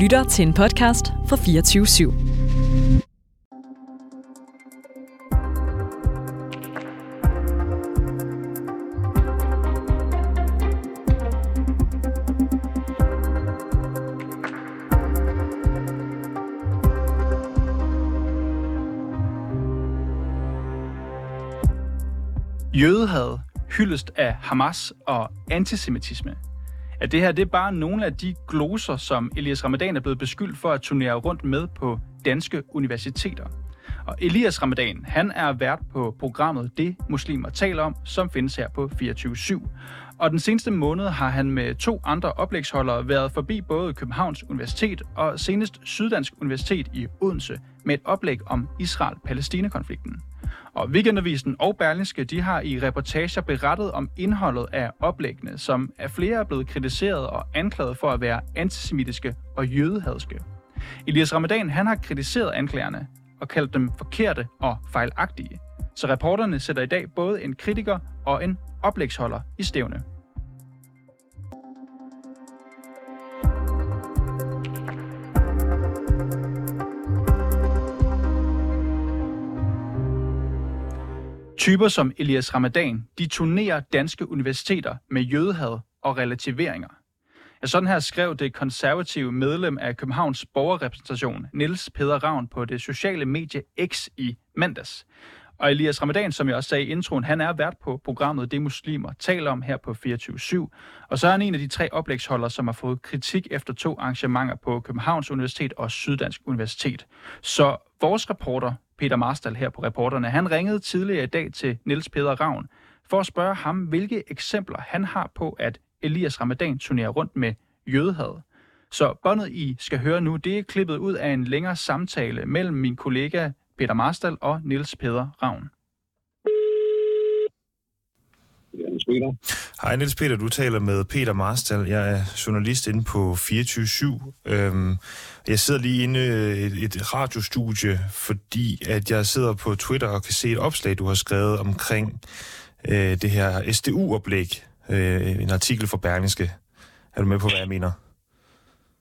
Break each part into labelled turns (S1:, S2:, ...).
S1: lytter til en podcast fra 24 /7.
S2: Jødehad, hyldest af Hamas og antisemitisme. At det her det er bare nogle af de gloser, som Elias Ramadan er blevet beskyldt for at turnere rundt med på danske universiteter. Og Elias Ramadan, han er vært på programmet Det Muslimer taler om, som findes her på 24-7. Og den seneste måned har han med to andre oplægsholdere været forbi både Københavns Universitet og senest Syddansk Universitet i Odense med et oplæg om Israel-Palæstina-konflikten. Og Weekendavisen og Berlingske de har i reportager berettet om indholdet af oplæggene, som af flere er blevet kritiseret og anklaget for at være antisemitiske og jødehadske. Elias Ramadan han har kritiseret anklagerne og kaldt dem forkerte og fejlagtige. Så reporterne sætter i dag både en kritiker og en oplægsholder i stævne. Typer som Elias Ramadan, de turnerer danske universiteter med jødehad og relativeringer. Ja, sådan her skrev det konservative medlem af Københavns borgerrepræsentation, Niels Peder Ravn, på det sociale medie X i mandags. Og Elias Ramadan, som jeg også sagde i introen, han er vært på programmet Det Muslimer taler om her på 24-7. Og så er han en af de tre oplægsholdere, som har fået kritik efter to arrangementer på Københavns Universitet og Syddansk Universitet. Så vores reporter, Peter Marstal her på reporterne, han ringede tidligere i dag til Niels Peder Ravn for at spørge ham, hvilke eksempler han har på, at Elias Ramadan turnerer rundt med jødehad. Så båndet, I skal høre nu, det er klippet ud af en længere samtale mellem min kollega Peter Marstal og Niels Peder Ravn.
S3: Peter.
S4: Hej Niels Peter, du taler med Peter Marstal. Jeg er journalist inde på 24-7. Øhm, jeg sidder lige inde i et radiostudie, fordi at jeg sidder på Twitter og kan se et opslag, du har skrevet omkring øh, det her SDU-oplæg. Øh, en artikel fra Berlingske. Er du med på, hvad jeg mener?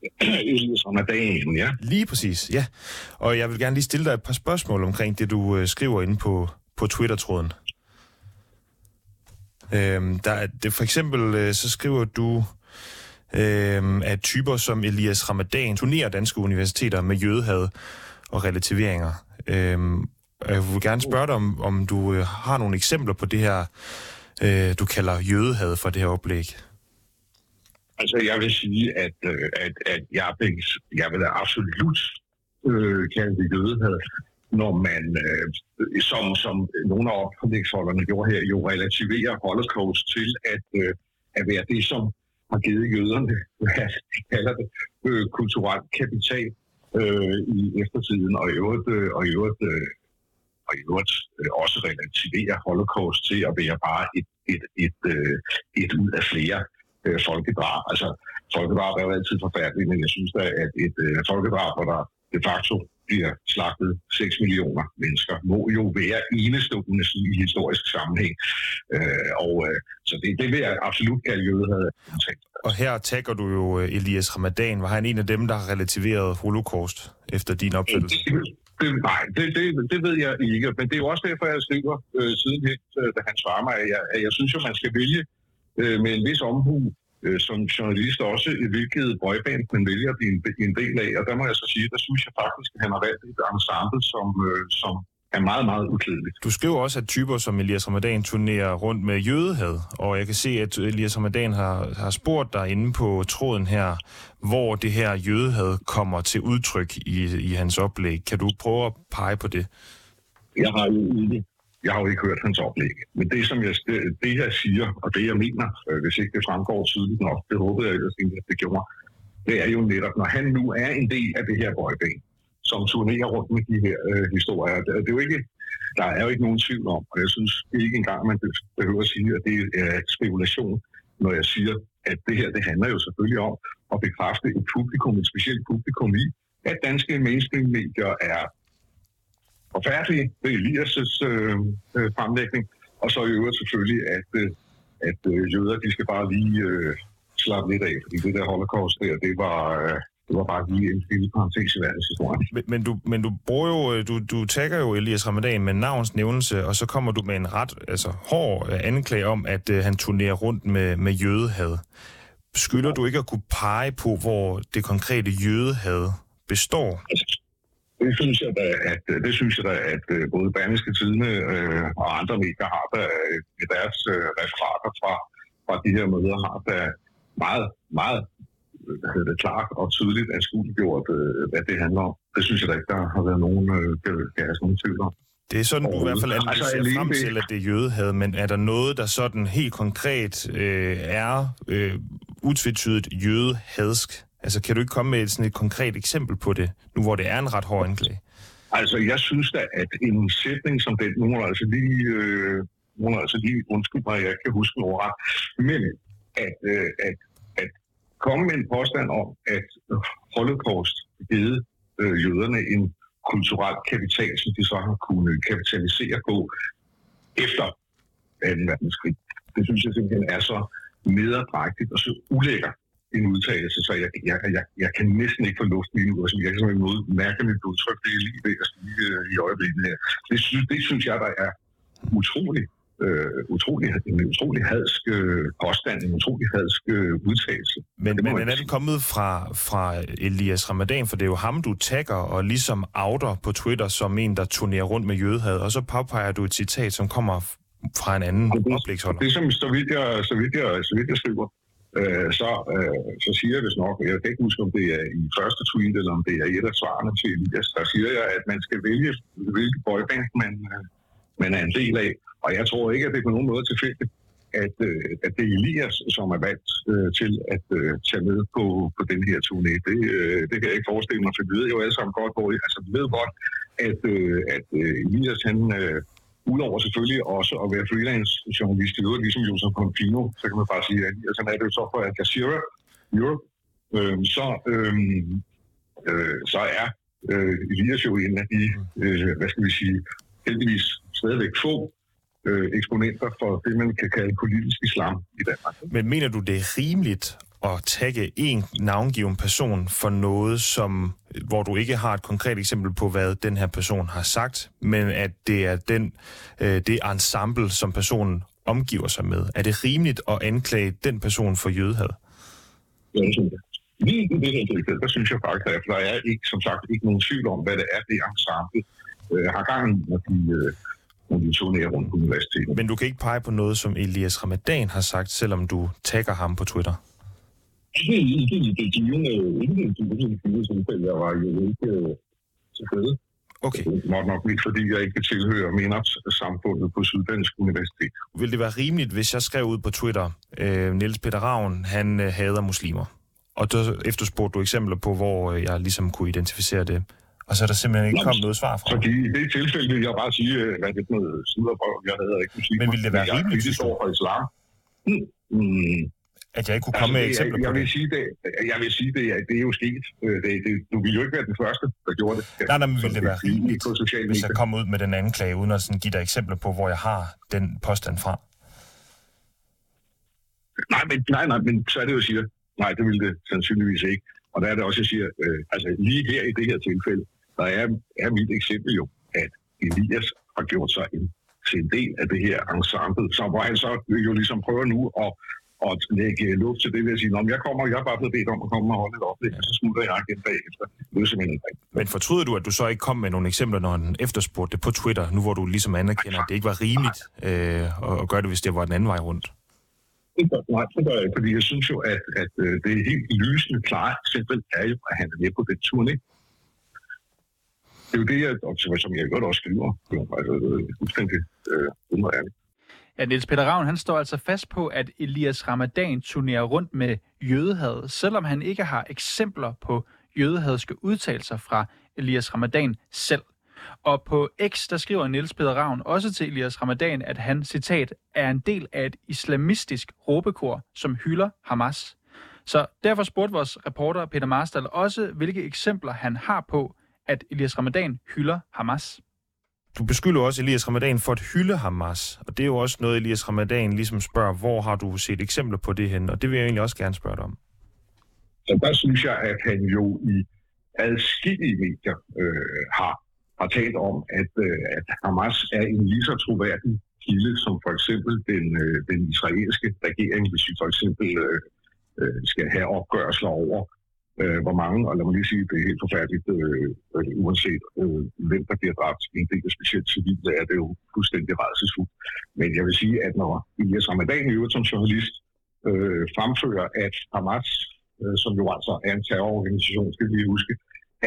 S3: Ramadan, ja.
S4: Lige præcis, ja. Og jeg vil gerne lige stille dig et par spørgsmål omkring det, du øh, skriver inde på, på Twitter-tråden. Øhm, der er, det, for eksempel øh, så skriver du, øh, at typer som Elias Ramadan turnerer danske universiteter med jødehad og relativeringer. Øh, jeg vil gerne spørge dig, om, om du øh, har nogle eksempler på det her, øh, du kalder jødehad for det her oplæg.
S3: Altså, jeg vil sige, at, øh, at, at jeg, vil, jeg vil absolut øh, kalde det jødehad, når man, øh, som, som nogle af oplægsholderne gjorde her, jo relativerer holocaust til at, øh, at være det, som har givet jøderne, hvad de kalder det, øh, kulturel kapital øh, i eftertiden, og i øvrigt, øh, og i øvrigt, øh, og i øvrigt øh, også relativere holocaust til at være bare et, et, et, øh, et ud af flere øh, folkedrab. Altså, folkedrab er jo altid forfærdeligt, men jeg synes da, at et øh, folkedrab, hvor der de facto bliver slagtet 6 millioner mennesker, må jo være enestående i historisk sammenhæng. Øh, og øh, så det, det vil jeg absolut kalde jødehad.
S4: Og her tagger du jo øh, Elias Ramadan. Var han en af dem, der har relativeret holocaust efter din opfattelse?
S3: Det, det, nej, det, det, det ved jeg ikke. Men det er jo også derfor, jeg skriver øh, sidenhen, øh, da han svarer mig, at jeg, at jeg synes jo, man skal vælge øh, med en vis omhu øh, som journalist også, hvilket boyband man vælger at blive en, en del af. Og der må jeg så sige, der synes jeg faktisk, at han har valgt et ensemble, som, øh, som er meget, meget uklædeligt.
S4: Du skriver også, at typer som Elias Ramadan turnerer rundt med jødehad, og jeg kan se, at Elias Ramadan har, har spurgt dig inde på tråden her, hvor det her jødehad kommer til udtryk i, i hans oplæg. Kan du prøve at pege på det?
S3: Jeg har jo ikke jeg har jo ikke hørt hans oplæg. Men det, som jeg, det, det jeg siger, og det jeg mener, øh, hvis ikke det fremgår tydeligt nok, det håber jeg ellers ikke, at det gjorde, det er jo netop, når han nu er en del af det her boyband, som turnerer rundt med de her øh, historier. Det, det er jo ikke, der er jo ikke nogen tvivl om, og jeg synes ikke engang, man behøver at sige, at det er spekulation, når jeg siger, at det her, det handler jo selvfølgelig om at bekræfte et publikum, et specielt publikum i, at danske mainstream-medier er forfærdelige ved Elias' øh, øh, fremlægning, og så i øvrigt selvfølgelig, at, øh, at øh, jøder, de skal bare lige øh, slappe lidt af, fordi det der holocaust der, det var, øh, Det var bare lige en lille parentes i verdenshistorien.
S4: Men, men, du, men du bruger jo, du, du tagger jo Elias Ramadan med navnsnævnelse, og så kommer du med en ret altså, hård øh, anklage om, at uh, han turnerer rundt med, med jødehad. Skylder du ikke at kunne pege på, hvor det konkrete jødehad består?
S3: Altså, det synes jeg da, at, det synes jeg da, at øh, både Berlingske Tidene øh, og andre medier har da i deres øh, referater fra, fra de her møder, har da meget, meget hvad det, klart og tydeligt anskueliggjort, øh, hvad det handler om. Det synes jeg da ikke, der har været nogen, øh, gas, nogen tvivl om.
S4: Det er sådan, du i hvert fald analyserer altså, frem til, at det er jødehad, men er der noget, der sådan helt konkret øh, er øh, utvetydigt jødehadsk? Altså, kan du ikke komme med et, sådan et konkret eksempel på det, nu hvor det er en ret hård anklage?
S3: Altså, jeg synes da, at en sætning som den, nu må altså lige, øh, nu må altså lige undskyld mig, jeg kan huske noget ret, men at, øh, at, at komme med en påstand om, at Holocaust givet øh, jøderne en kulturel kapital, som de så har kunnet kapitalisere på efter 2. verdenskrig. Det synes jeg simpelthen er så nederdrægtigt og så ulækkert en udtalelse, så jeg, jeg, jeg, jeg kan næsten ikke få luft lige nu. Altså, jeg kan simpelthen mærke mit blodtryk, det er lige ved at stige øh, i øjeblikket her. Det synes, det synes jeg, der er utrolig, øh, utrolig, en utrolig hadsk øh, påstand, en utrolig hadsk øh, udtalelse.
S4: Men, men er den kommet fra, fra Elias Ramadan, for det er jo ham, du tagger og ligesom outer på Twitter som en, der turnerer rundt med jødehad, og så påpeger du et citat, som kommer fra en anden oplægsholder.
S3: Det er som, så vidt jeg, så vidt jeg, så vidt jeg skriver, øh, så, øh, så siger jeg vist nok, jeg kan ikke huske, om det er i første tweet, eller om det er et af svarene til Elias, der siger jeg, at man skal vælge, hvilke boyband man, øh, man er en del af. Og jeg tror ikke, at det er på nogen måde tilfældigt, at, øh, at det er Elias, som er valgt øh, til at øh, tage med på, på den her turné. Det, øh, det kan jeg ikke forestille mig, for vi ved jo alle sammen godt, hvor altså, vi ved godt, at, øh, at øh, Elias han, øh, Udover selvfølgelig også at være freelance journalist i øvrigt, ligesom Josef Confino, så kan man bare sige, at altså, er det jo så for Al Jazeera Europe, øh, så, øh, øh, så er øh, Elias jo en af de, øh, hvad skal vi sige, heldigvis stadigvæk få øh, eksponenter for det, man kan kalde politisk islam i Danmark.
S4: Men mener du, det er rimeligt at tagge en navngiven person for noget, som, hvor du ikke har et konkret eksempel på, hvad den her person har sagt, men at det er den, øh, det ensemble, som personen omgiver sig med. Er det rimeligt at anklage den person for jødehad?
S3: Ja, det synes jeg. Lige i det her tilfælde, der synes jeg faktisk, at der er ikke, som sagt ikke nogen tvivl om, hvad det er, det ensemble øh, har gang i, når de, øh, når de turnerer rundt på universitetet.
S4: Men du kan ikke pege på noget, som Elias Ramadan har sagt, selvom du tagger ham på Twitter?
S3: Ikke i det givende, ikke i det givende tilfælde, jeg var jo ikke tilfælde.
S4: Okay.
S3: Nok nok ikke, fordi jeg ikke tilhører MENAPS-samfundet på Syddansk Universitet.
S4: Vil det være rimeligt, hvis jeg skrev ud på Twitter, øh, Niels Peter Ravn, han øh, hader muslimer? Og så efterspurgte du eksempler på, hvor øh, jeg ligesom kunne identificere det. Og så er der simpelthen ikke kommet noget svar fra
S3: Fordi i det tilfælde vil jeg bare sige, øh, hvad det er noget siderbrøv, jeg hader ikke muslimer.
S4: Men vil det være rimeligt?
S3: Jeg er over for islam. Hmm. Hmm
S4: at jeg ikke kunne komme altså, med eksempler
S3: jeg, jeg
S4: på
S3: vil
S4: det?
S3: Sige det? Jeg vil sige det, at det er jo sket. Øh, det, det, du ville jo ikke være den første, der gjorde det.
S4: Nej, nej, men ville det være rimeligt, hvis jeg kom ud med den anklage, uden at sådan give dig eksempler på, hvor jeg har den påstand fra?
S3: Nej, men, nej, nej, men så er det jo, siger, nej, det ville det sandsynligvis ikke. Og der er det også, jeg siger, øh, altså lige her i det her tilfælde, der er, er mit eksempel jo, at Elias har gjort sig en, til en del af det her ensemble, så hvor han så jo ligesom prøver nu at og lægge luft til det ved at sige, jeg kommer, jeg er bare blevet bedt om at komme og holde et oplæg, og så smutter jeg igen bagefter. Det er simpelthen ikke
S4: Men fortryder du, at du så ikke kom med nogle eksempler, når han efterspurgte det på Twitter, nu hvor du ligesom anerkender, at det ikke var rimeligt øh, at gøre det, hvis det var den anden vej rundt?
S3: Nej, det gør jeg ikke, fordi jeg synes jo, at, at øh, det er helt lysende klart eksempel er jo, at han er med på den turné. Det er jo det, jeg, som jeg godt også skriver. Altså, det er fuldstændig øh, ærligt.
S2: Ja, Niels Peter Ravn, han står altså fast på, at Elias Ramadan turnerer rundt med jødehad, selvom han ikke har eksempler på jødehadske udtalelser fra Elias Ramadan selv. Og på X, der skriver Niels Peter Ravn også til Elias Ramadan, at han, citat, er en del af et islamistisk råbekor, som hylder Hamas. Så derfor spurgte vores reporter Peter Marstal også, hvilke eksempler han har på, at Elias Ramadan hylder Hamas.
S4: Du beskylder også Elias Ramadan for at hylde Hamas, og det er jo også noget, Elias Ramadan ligesom spørger, hvor har du set eksempler på det hen, og det vil jeg egentlig også gerne spørge dig om.
S3: Så der synes jeg, at han jo i adskillige medier øh, har, har talt om, at, øh, at Hamas er en lige så troværdig kilde som for eksempel den, øh, den israelske regering, hvis vi for eksempel øh, øh skal have opgørelser over, øh, hvor mange, og lad mig lige sige, det er helt forfærdeligt, øh, øh, uanset øh, hvem der bliver dræbt, en del af specielt civile, er det jo fuldstændig redselsfuldt. Men jeg vil sige, at når Elias Ramadan i øvrigt som journalist øh, fremfører, at Hamas, øh, som jo altså er en terrororganisation, skal vi huske,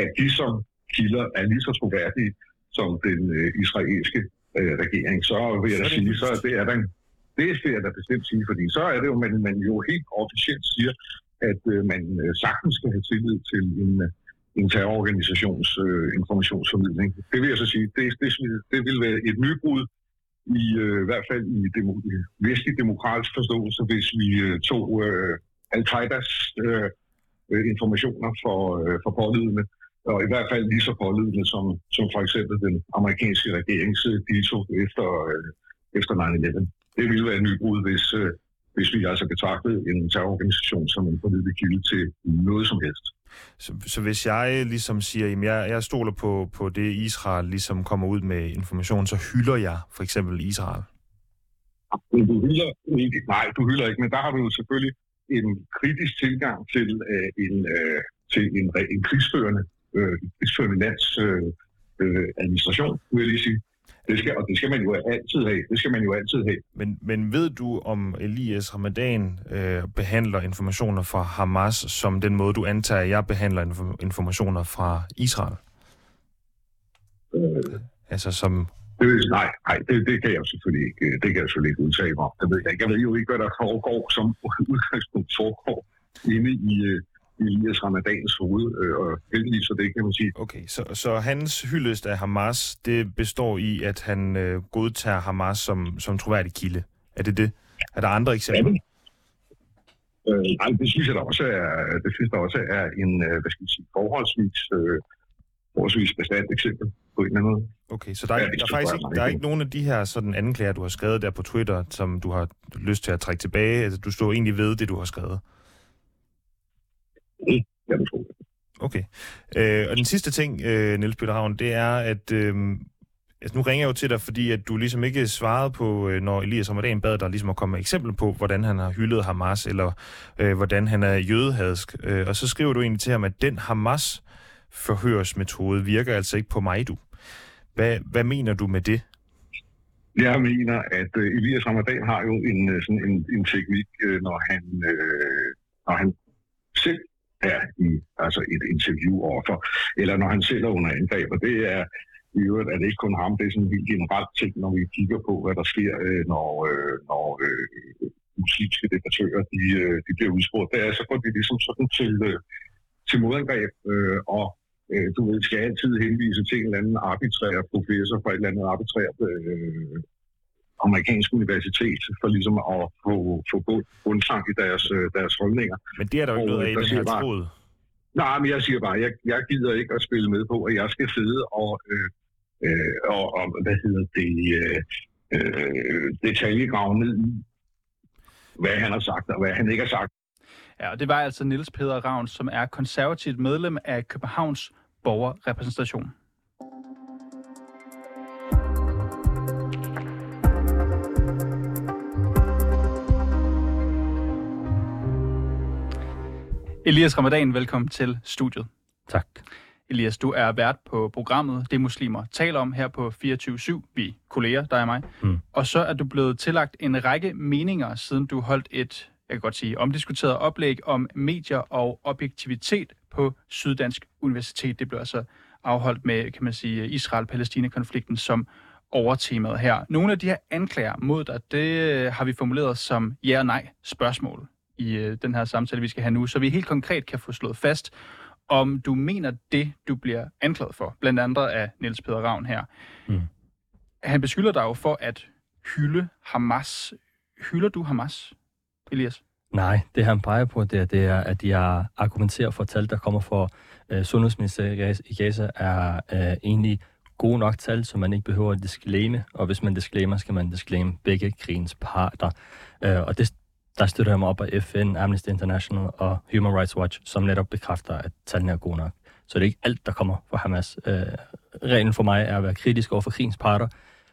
S3: at de som kilder er lige så troværdige som den øh, israelske øh, regering, så vil jeg da sige, så er det er der en, det skal jeg da bestemt sige, fordi så er det jo, man, man jo helt officielt siger, at øh, man øh, sagtens skal have tillid til en, øh, en terrororganisations øh, informationsformidling. Det vil jeg så sige, det, det, det vil være et nybrud i, øh, i hvert fald i, demo, vestlig demokratisk forståelse, hvis vi øh, tog øh, al-Qaidas øh, øh, informationer for, øh, for pålydende, og i hvert fald lige så pålydende som, som for eksempel den amerikanske regerings øh, dito efter, øh, efter 9-11. Det ville være en nybrud, hvis, øh, hvis vi altså betragtede en terrororganisation som en pålidelig kilde til noget som helst.
S4: Så, så hvis jeg ligesom siger, at jeg, jeg stoler på, på det, Israel ligesom kommer ud med information, så hylder jeg for eksempel Israel?
S3: Du hylder ikke, nej, du hylder ikke, men der har du jo selvfølgelig en kritisk tilgang til øh, en, øh, til en, en krigsførende, øh, krigsførende lands øh, øh, administration, vil jeg lige sige. Det skal, og det skal man jo altid have. Det skal man jo altid have.
S4: Men, men ved du, om Elias Ramadan øh, behandler informationer fra Hamas som den måde, du antager, at jeg behandler inf- informationer fra Israel? Øh, altså som...
S3: Det, nej, nej det, det, kan jeg selvfølgelig ikke, det kan jeg selvfølgelig ikke udtale mig om. Jeg ved, jeg, jeg ved jo ikke, hvad der foregår, som udgangspunkt foregår inde i, øh, Elias Ramadans hoved, øh, og heldigvis så det, kan man sige.
S4: Okay, så, så hans hyldest af Hamas, det består i, at han øh, godtager Hamas som, som troværdig kilde. Er det det? Er der andre eksempler?
S3: Ja, øh, nej, det synes jeg da også er, det synes jeg også er en, øh, hvad skal jeg sige, forholdsvis, øh, forholdsvis bestandt eksempel på en eller anden måde.
S4: Okay, så der er, ja, der er faktisk ikke, der er ikke nogen af de her sådan anklager, du har skrevet der på Twitter, som du har lyst til at trække tilbage? Altså, du står egentlig ved det, du har skrevet?
S3: Det, jeg vil tro.
S4: Okay. Øh, og den sidste ting, øh, Niels Peter Havn, det er, at øh, altså nu ringer jeg jo til dig, fordi at du ligesom ikke svarede på, øh, når Elias Ramadan bad dig ligesom at komme med eksempel på, hvordan han har hyldet Hamas, eller øh, hvordan han er jødehadsk. Øh, og så skriver du egentlig til ham, at den Hamas forhørsmetode virker altså ikke på mig, du. Hvad, hvad mener du med det?
S3: Jeg mener, at uh, Elias Ramadan har jo en, uh, sådan en, en teknik, uh, når han, uh, når han selv er i altså et interview overfor, eller når han selv er under angreb. Og det er i øvrigt er det ikke kun ham, det er sådan en helt generelt ting, når vi kigger på, hvad der sker, øh, når, øh, når øh, muslimske debattører de, øh, de bliver udspurgt. Det er så går de ligesom sådan til, øh, til modangreb, øh, og øh, du ved, skal altid henvise til en eller anden arbitrær professor fra et eller andet arbitrært øh, amerikansk universitet for ligesom at få, få bundsang i deres, øh, deres holdninger.
S4: Men det er der jo ikke noget af i den her tråd.
S3: Nej, men jeg siger bare, jeg, jeg gider ikke at spille med på, at jeg skal sidde og, øh, øh, og, og hvad hedder det, øh, øh, detaljegrave ned i, hvad han har sagt og hvad han ikke har sagt.
S2: Ja, og det var altså Niels Peder Ravn, som er konservativt medlem af Københavns borgerrepræsentation. Elias Ramadan, velkommen til studiet.
S5: Tak.
S2: Elias, du er vært på programmet Det Muslimer taler om her på 24-7. Vi kolleger, dig og mig. Mm. Og så er du blevet tillagt en række meninger, siden du holdt et, jeg kan godt sige, omdiskuteret oplæg om medier og objektivitet på Syddansk Universitet. Det blev altså afholdt med, kan man sige, Israel-Palæstina-konflikten som overtemaet her. Nogle af de her anklager mod dig, det har vi formuleret som ja og nej spørgsmål i øh, den her samtale, vi skal have nu, så vi helt konkret kan få slået fast, om du mener det, du bliver anklaget for, blandt andet af Niels Peder Ravn her. Mm. Han beskylder dig jo for at hylde Hamas. Hylder du Hamas, Elias?
S5: Nej, det han peger på, det er, det er at jeg argumenterer for tal, der kommer fra øh, Sundhedsministeriet i Gaza, er øh, egentlig gode nok tal, så man ikke behøver at disclaime, og hvis man disclaimer, skal man disclaime begge krigens parter. Øh, og det der støtter jeg mig op af FN, Amnesty International og Human Rights Watch, som netop bekræfter, at tallene er gode nok. Så det er ikke alt, der kommer fra Hamas. Øh, reglen for mig er at være kritisk over for krigens parter,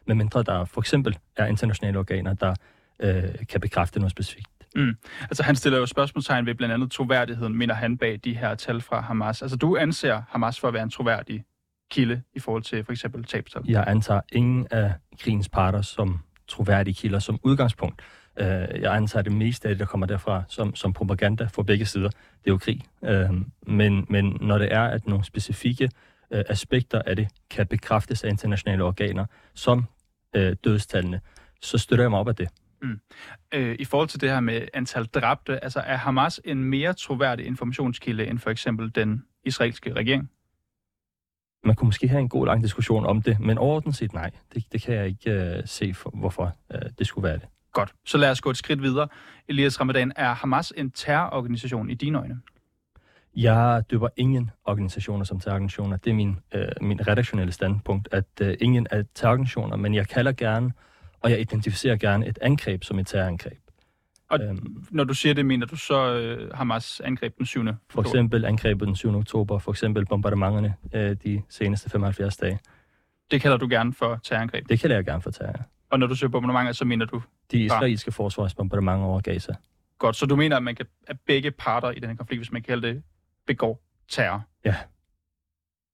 S5: medmindre der for eksempel er internationale organer, der øh, kan bekræfte noget specifikt.
S2: Mm. Altså han stiller jo spørgsmålstegn ved blandt andet troværdigheden, mener han bag de her tal fra Hamas. Altså du anser Hamas for at være en troværdig kilde i forhold til for eksempel tabstal?
S5: Jeg antager ingen af krigens parter som troværdige kilder som udgangspunkt. Øh, jeg antager det meste af det, der kommer derfra, som, som propaganda for begge sider. Det er jo krig. Øh, men, men når det er, at nogle specifikke øh, aspekter af det kan bekræftes af internationale organer, som øh, dødstallene, så støtter jeg mig op af det.
S2: Mm. Øh, I forhold til det her med antal dræbte, altså er Hamas en mere troværdig informationskilde end for eksempel den israelske regering?
S5: Man kunne måske have en god lang diskussion om det, men overordnet set nej. Det, det kan jeg ikke øh, se, for, hvorfor øh, det skulle være det.
S2: Godt. Så lad os gå et skridt videre. Elias Ramadan, er Hamas en terrororganisation i dine øjne?
S5: Jeg døber ingen organisationer som terrororganisationer. Det er min, øh, min redaktionelle standpunkt, at øh, ingen er terrororganisationer, men jeg kalder gerne, og jeg identificerer gerne et angreb som et terrorangreb.
S2: Og øhm, når du siger det, mener du så øh, Hamas angreb den 7.
S5: For eksempel angrebet den 7. oktober, for eksempel bombardementerne øh, de seneste 75 dage.
S2: Det kalder du gerne for terrorangreb?
S5: Det kalder jeg gerne for terror.
S2: Og når du siger bombardementer, så mener du?
S5: De israelske forsvarsbombardementer over Gaza.
S2: Godt, så du mener, at, man kan, at begge parter i den her konflikt, hvis man kalder det, begår terror?
S5: Ja.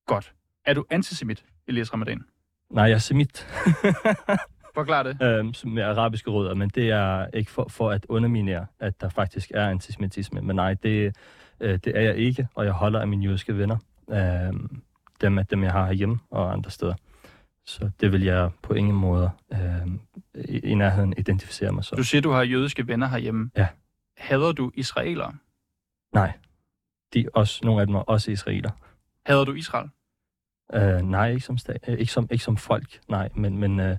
S2: Godt. Er du antisemit, Elias Ramadan?
S5: Nej, jeg er semit.
S2: Forklar det.
S5: Øhm, med arabiske rødder, men det er ikke for, for at underminere, at der faktisk er antisemitisme. Men nej, det, øh, det er jeg ikke, og jeg holder af mine jødiske venner. Øh, dem, dem, jeg har herhjemme og andre steder. Så det vil jeg på ingen måde øh, i, i nærheden identificere mig som.
S2: Du siger, du har jødiske venner herhjemme.
S5: Ja.
S2: Hader du israelere?
S5: Nej. De, også, nogle af dem er også israeler.
S2: Hader du Israel?
S5: Øh, nej, ikke som, stat, ikke, som, ikke som folk, nej. Men, men øh,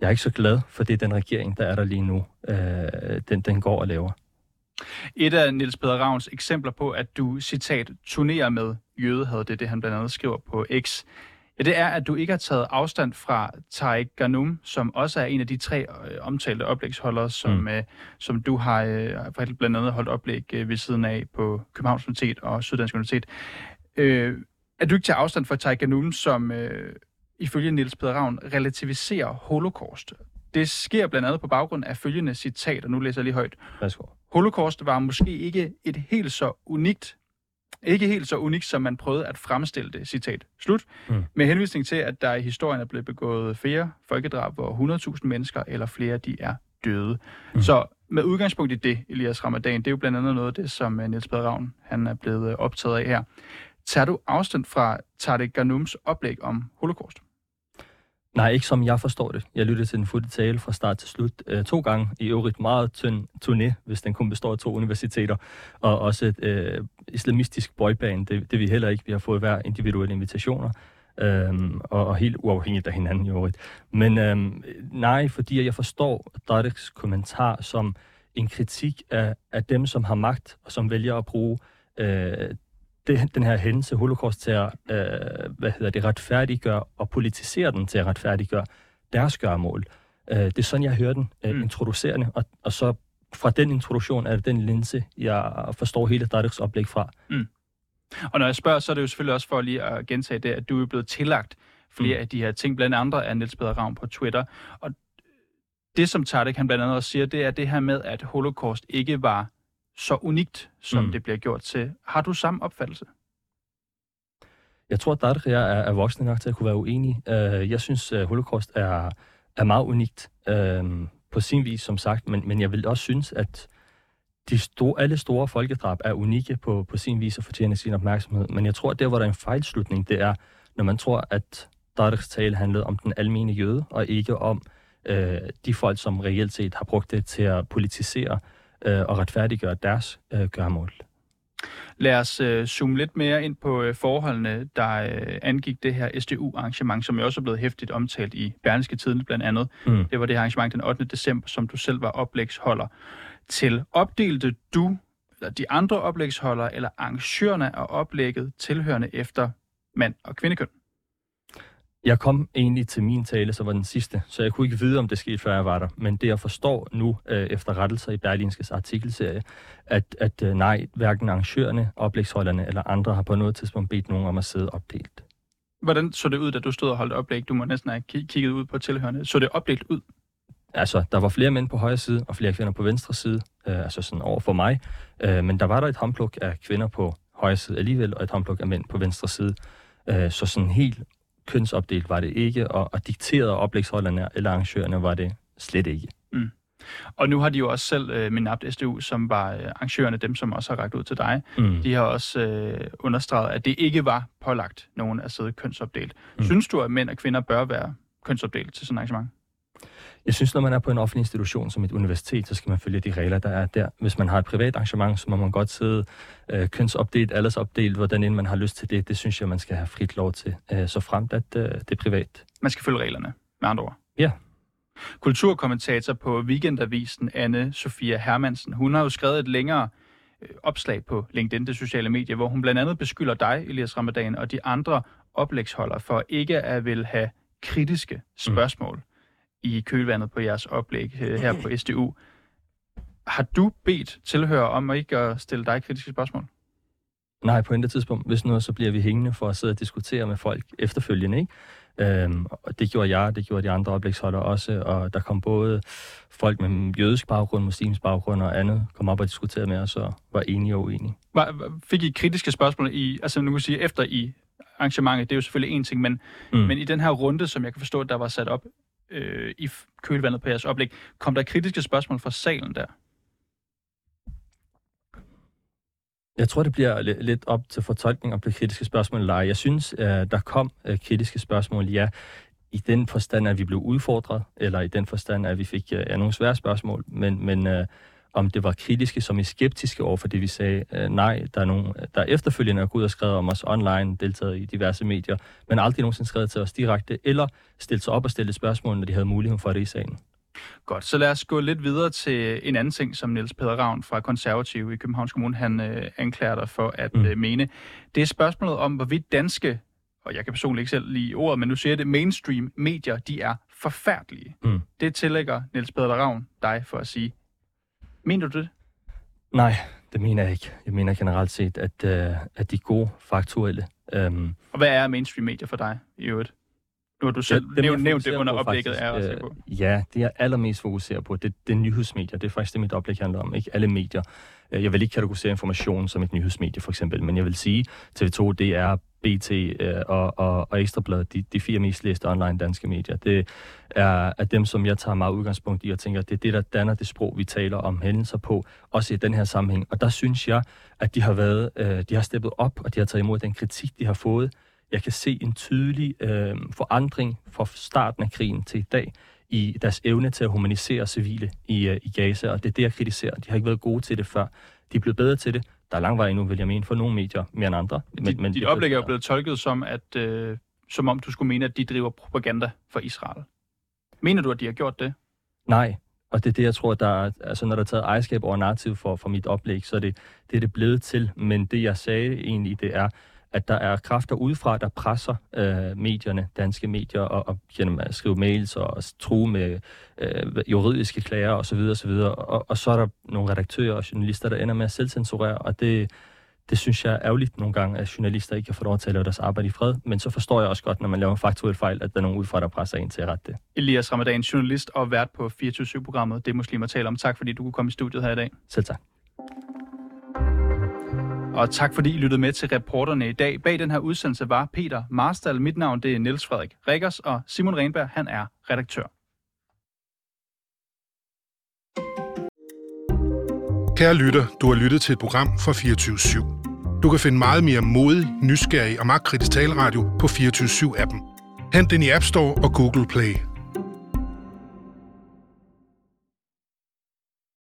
S5: jeg er ikke så glad for det, den regering, der er der lige nu, øh, den, den går og laver.
S2: Et af Niels Peder Ravns eksempler på, at du, citat, turnerer med jødehad, det er det, han blandt andet skriver på X, ja, det er, at du ikke har taget afstand fra Tariq Ghanum, som også er en af de tre øh, omtalte oplægsholdere, som, mm. øh, som du har øh, blandt andet holdt oplæg øh, ved siden af på Københavns Universitet og Syddansk Universitet. Øh, er du ikke til afstand fra Tariq Ghanum, som øh, ifølge Niels Peder Ravn relativiserer holocaust? Det sker blandt andet på baggrund af følgende citat, og nu læser jeg lige højt.
S5: Værsgo.
S2: Holocaust var måske ikke et helt så unikt ikke helt så unikt, som man prøvede at fremstille det, citat slut, mm. med henvisning til, at der i historien er blevet begået flere folkedrab, hvor 100.000 mennesker eller flere, de er døde. Mm. Så med udgangspunkt i det, Elias Ramadan, det er jo blandt andet noget af det, som Niels Peder Ravn, han er blevet optaget af her. Tager du afstand fra Tariq Ghanums oplæg om holocaust?
S5: Nej, ikke som jeg forstår det. Jeg lyttede til den fulde tale fra start til slut øh, to gange. I øvrigt meget tynd turné, hvis den kun består af to universiteter. Og også et øh, islamistisk boyband. Det, det vi heller ikke. Vi har fået hver individuelle invitationer. Øhm, og, og helt uafhængigt af hinanden i øvrigt. Men øhm, nej, fordi jeg forstår Dodeks kommentar som en kritik af, af dem, som har magt, og som vælger at bruge øh, det, den her hændelse, holocaust, til at øh, hvad hedder det, retfærdiggøre og politisere den til at retfærdiggøre deres gørmål. Øh, det er sådan, jeg hører den øh, mm. introducerende, og, og så fra den introduktion er det den linse, jeg forstår hele Dadeks oplæg fra.
S2: Mm. Og når jeg spørger, så er det jo selvfølgelig også for lige at gentage det, at du er blevet tillagt flere mm. af de her ting, blandt andre af Niels Peder Ravn på Twitter. Og det, som Tadek han blandt andet også siger, det er det her med, at holocaust ikke var så unikt, som mm. det bliver gjort til. Har du samme opfattelse?
S5: Jeg tror, at jeg er, er voksne nok til at kunne være uenige. Uh, jeg synes, at holocaust er, er meget unikt uh, på sin vis, som sagt, men, men jeg vil også synes, at de store, alle store folkedrab er unikke på, på sin vis og fortjener sin opmærksomhed. Men jeg tror, at der, hvor der er en fejlslutning, det er, når man tror, at Darks tale handlede om den almindelige jøde, og ikke om uh, de folk, som reelt set har brugt det til at politisere øh, og retfærdiggøre deres øh, gørmål.
S2: Lad os øh, zoome lidt mere ind på øh, forholdene, der øh, angik det her SDU-arrangement, som jo også er blevet hæftigt omtalt i Berlingske Tiden blandt andet. Mm. Det var det arrangement den 8. december, som du selv var oplægsholder til. Opdelte du eller de andre oplægsholdere eller arrangørerne af oplægget tilhørende efter mand og kvindekøn?
S5: Jeg kom egentlig til min tale, så var den sidste, så jeg kunne ikke vide, om det skete, før jeg var der. Men det, jeg forstår nu, øh, efter rettelser i Berlinskes artikelserie, at, at øh, nej, hverken arrangørerne, oplægsholderne eller andre har på noget tidspunkt bedt nogen om at sidde opdelt.
S2: Hvordan så det ud, da du stod og holdt oplæg? Du må næsten have kigget ud på tilhørende. Så det opdelt ud?
S5: Altså, der var flere mænd på højre side, og flere kvinder på venstre side, øh, altså sådan over for mig. Øh, men der var der et håndpluk af kvinder på højre side alligevel, og et håndpluk af mænd på venstre side. Øh, så sådan helt kønsopdelt var det ikke, og, og dikteret oplægsholderne eller arrangørerne var det slet ikke. Mm.
S2: Og nu har de jo også selv, øh, Minapt SDU, som var øh, arrangørerne, dem som også har rækket ud til dig, mm. de har også øh, understreget, at det ikke var pålagt nogen at sidde kønsopdelt. Mm. Synes du, at mænd og kvinder bør være kønsopdelt til sådan et arrangement?
S5: Jeg synes, når man er på en offentlig institution som et universitet, så skal man følge de regler, der er der. Hvis man har et privat arrangement, så må man godt sidde øh, kønsopdelt, aldersopdelt, hvordan end man har lyst til det. Det synes jeg, man skal have frit lov til, øh, så fremt at øh, det er privat.
S2: Man skal følge reglerne, med andre ord.
S5: Ja.
S2: Kulturkommentator på Weekendavisen, anne Sofia Hermansen, hun har jo skrevet et længere øh, opslag på LinkedIn, det sociale medie, hvor hun blandt andet beskylder dig, Elias Ramadan, og de andre oplægsholdere for ikke at vil have kritiske mm. spørgsmål. Mm i kølvandet på jeres oplæg øh, her på SDU. Har du bedt tilhører om at ikke at stille dig kritiske spørgsmål?
S5: Nej, på intet tidspunkt. Hvis noget, så bliver vi hængende for at sidde og diskutere med folk efterfølgende. Ikke? Øhm, og det gjorde jeg, det gjorde de andre oplægsholdere også, og der kom både folk med jødisk baggrund, muslimsk baggrund og andet, kom op og diskuterede med os og var enige og uenige.
S2: Var, fik I kritiske spørgsmål i, altså nu kan sige, efter i arrangementet, det er jo selvfølgelig en ting, men, mm. men i den her runde, som jeg kan forstå, der var sat op, øh, i kølvandet på jeres oplæg. Kom der kritiske spørgsmål fra salen der?
S5: Jeg tror, det bliver lidt op til fortolkning om det kritiske spørgsmål eller Jeg synes, øh, der kom øh, kritiske spørgsmål, ja, i den forstand, at vi blev udfordret, eller i den forstand, at vi fik ja, nogle svære spørgsmål, men, men om det var kritiske, som i skeptiske over for det, vi sagde. Øh, nej, der er nogen, der er efterfølgende er gået og skrevet om os online, deltaget i diverse medier, men aldrig nogensinde skrevet til os direkte, eller stillet sig op og stillet spørgsmål, når de havde mulighed for det i sagen.
S2: Godt, så lad os gå lidt videre til en anden ting, som Niels Peder Ravn fra Konservativ i Københavns Kommune, han øh, anklager dig for at mm. øh, mene. Det er spørgsmålet om, hvorvidt danske, og jeg kan personligt ikke selv lide ordet, men nu siger jeg det, mainstream medier, de er forfærdelige. Mm. Det tillægger Niels Peder Ravn dig for at sige. Mener du det?
S5: Nej, det mener jeg ikke. Jeg mener generelt set, at, uh, at de er gode, faktuelle. Um,
S2: og hvad er mainstream medier for dig i øvrigt? Nu har du selv ja, nævnt, nævnt det under oplægget af
S5: at på. Ja, det er allermest fokuseret på, det, det er nyhedsmedier. Det er faktisk det, mit oplæg handler om. Ikke alle medier. Øh, jeg vil ikke kategorisere information som et nyhedsmedie, for eksempel, men jeg vil sige, TV2, det er BT øh, og, og, og Ekstrabladet, de, de fire mest læste online danske medier. Det er, er dem, som jeg tager meget udgangspunkt i og tænker, det er det, der danner det sprog, vi taler om hændelser på, også i den her sammenhæng. Og der synes jeg, at de har været, øh, de har steppet op, og de har taget imod den kritik, de har fået. Jeg kan se en tydelig øh, forandring fra starten af krigen til i dag i deres evne til at humanisere civile i, øh, i Gaza, og det er det, jeg kritiserer. De har ikke været gode til det før. De er blevet bedre til det. Der er lang vej endnu, vil jeg mene, for nogle medier mere end andre.
S2: Men, dit, men dit oplæg er jo blevet tolket som, at, øh, som om du skulle mene, at de driver propaganda for Israel. Mener du, at de har gjort det?
S5: Nej, og det er det, jeg tror, der er, altså når der er taget ejerskab over narrativ for, for mit oplæg, så er det, det er det blevet til. Men det, jeg sagde egentlig, det er, at der er kræfter udefra, der presser øh, medierne, danske medier, og, og gennem at skrive mails og, og true med øh, juridiske klager osv. osv. Og, og så er der nogle redaktører og journalister, der ender med at selvcensurere, og det, det synes jeg er ærgerligt nogle gange, at journalister ikke kan få lov til at lave deres arbejde i fred. Men så forstår jeg også godt, når man laver en faktuel fejl, at der er nogen udefra, der presser en til at rette det.
S2: Elias Ramadan, journalist og vært på 24-7-programmet Det Muslimer taler om. Tak fordi du kunne komme i studiet her i dag.
S5: Selv tak.
S2: Og tak fordi I lyttede med til reporterne i dag. Bag den her udsendelse var Peter Marstal. Mit navn det er Niels Frederik Rikkers, og Simon Renberg han er redaktør.
S6: Kære lytter, du har lyttet til et program fra 24 /7. Du kan finde meget mere modig, nysgerrig og magtkritisk taleradio på 24 7 appen Hent den i App Store og Google Play.